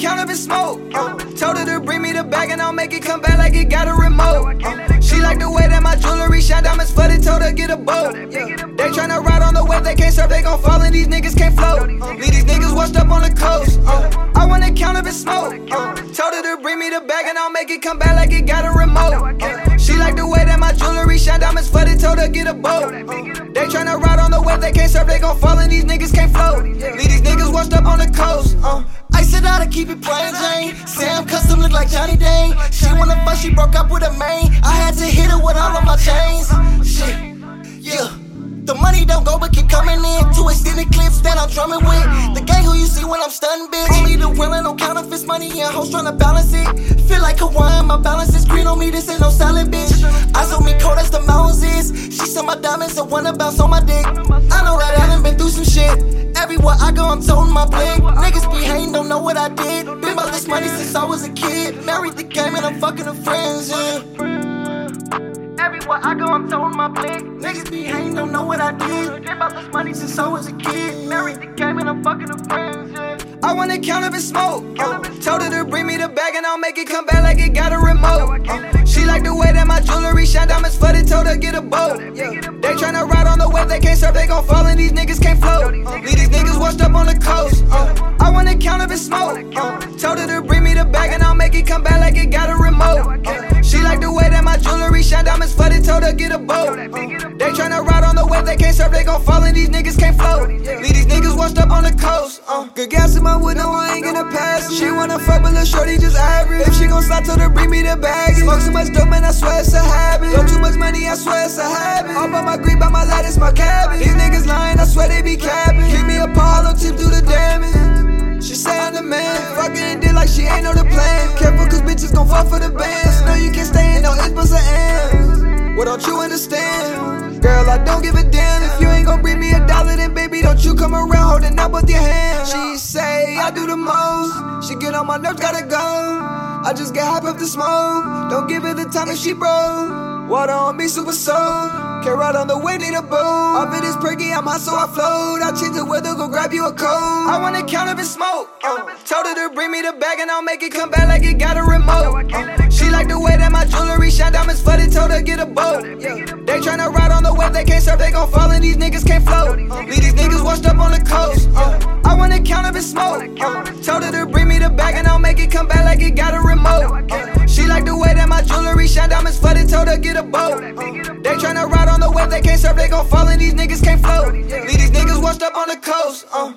count up and smoke. Uh, told her to bring me the bag and I'll make it come back like it got a remote. Uh, she like the way that my jewelry shine diamonds flooded. Told her get a boat. Yeah. They tryna ride on the wave, they can't surf, they gon' fall and these niggas can't float. Uh, leave these niggas washed up on the coast. Count up and smoke. Uh, told her to bring me the bag and I'll make it come back like it got a remote. Uh, she like the way that my jewelry shine diamonds flooded. Told her get a boat. Uh, they tryna ride on the wave, they can't surf, they gon' fall and these niggas can't float. Leave these niggas washed up on the coast. Uh, I said to keep it plain Jane. Sam custom look like Johnny Dang. She wanna fuck, she broke up with a main. I had to hit her with all of my chains. Shit, don't go, but keep coming in. Two extended clips that I'm drumming with. The gang who you see when I'm stunning, bitch. Only the willing, no counterfeits, money and hoes tryna balance it. Feel like Kawhi in, my balance is green on me. This ain't no salad, bitch. I on me cold as the mountains is. She said my diamonds and wanna bounce on my dick. I know that I done been through some shit. Everywhere I go, I'm toting my blick. Niggas be hating, don't know what I did. Been about this money since I was a kid. Married the game and I'm fucking her friends, yeah. My blick. Niggas be hating, don't know what I did. Been about this money since I was a kid. Married the game and I'm fucking her friends, yeah. I wanna count up and smoke. Uh, told her to bring me the bag and I'll make it come back like it got a remote. Uh, she like the way that my jewelry shine diamonds flooded. Told her get a boat. Yeah. They tryna ride on the wave, they can't surf, they gon' fall and these niggas can't float. Uh, leave these niggas washed up on the coast. Uh, I wanna count up and smoke. Uh, told her to bring me the bag and I'll make it come back like it got a remote. Uh, shine diamonds flooded. Told her get a boat. They tryna ride on the wave, they can't surf, they gon' fall and these niggas can't float. Leave these niggas washed up on the coast. Uh, good gas in my wood, no I ain't gonna pass. She wanna fuck, but little shorty just average. If she gon' slide, told her bring me the bag. Smoke too much dope, man, I swear it's a habit. Throw too much money, I swear it's a habit. All by my green, by my light, lattice, my cabin. These niggas lying, I swear they be capping. Give me a Apollo, tip do the damage. She say I'm the man, fucking did like she ain't know the plan. Careful, cause bitches gon' fall for the bands. What don't you understand? Girl, I don't give a damn if you ain't gon' bring me a dollar, then baby, don't you come around holding up with your hand. She say I do the most. She get on my nerves, gotta go. I just get hype up the smoke. Don't give her the time if she broke. Water on me, super soul. Can't ride on the wave, need a boat. Off it is perky, I'm hot, so I float. I change the weather, go grab you a coat. I wanna count up and smoke. Uh, told her to bring me the bag and I'll make it come back like it got a remote. Uh, she like the way that my jewelry shine diamonds flooded. Told her get a boat. They tryna ride on the wave, they can't surf, they gon' fall and these niggas can't float. Uh, leave these niggas washed up on the coast. Uh, I wanna count up and smoke. Uh, told her to bring me the bag and I'll make it come back like it got a remote. Uh, she like the way that my jewelry shine diamonds flooded. Told her get a boat. Uh, they tryna ride on the wave, they can't surf, they gon' fall and these niggas can't float. Leave these niggas washed up on the coast. Uh.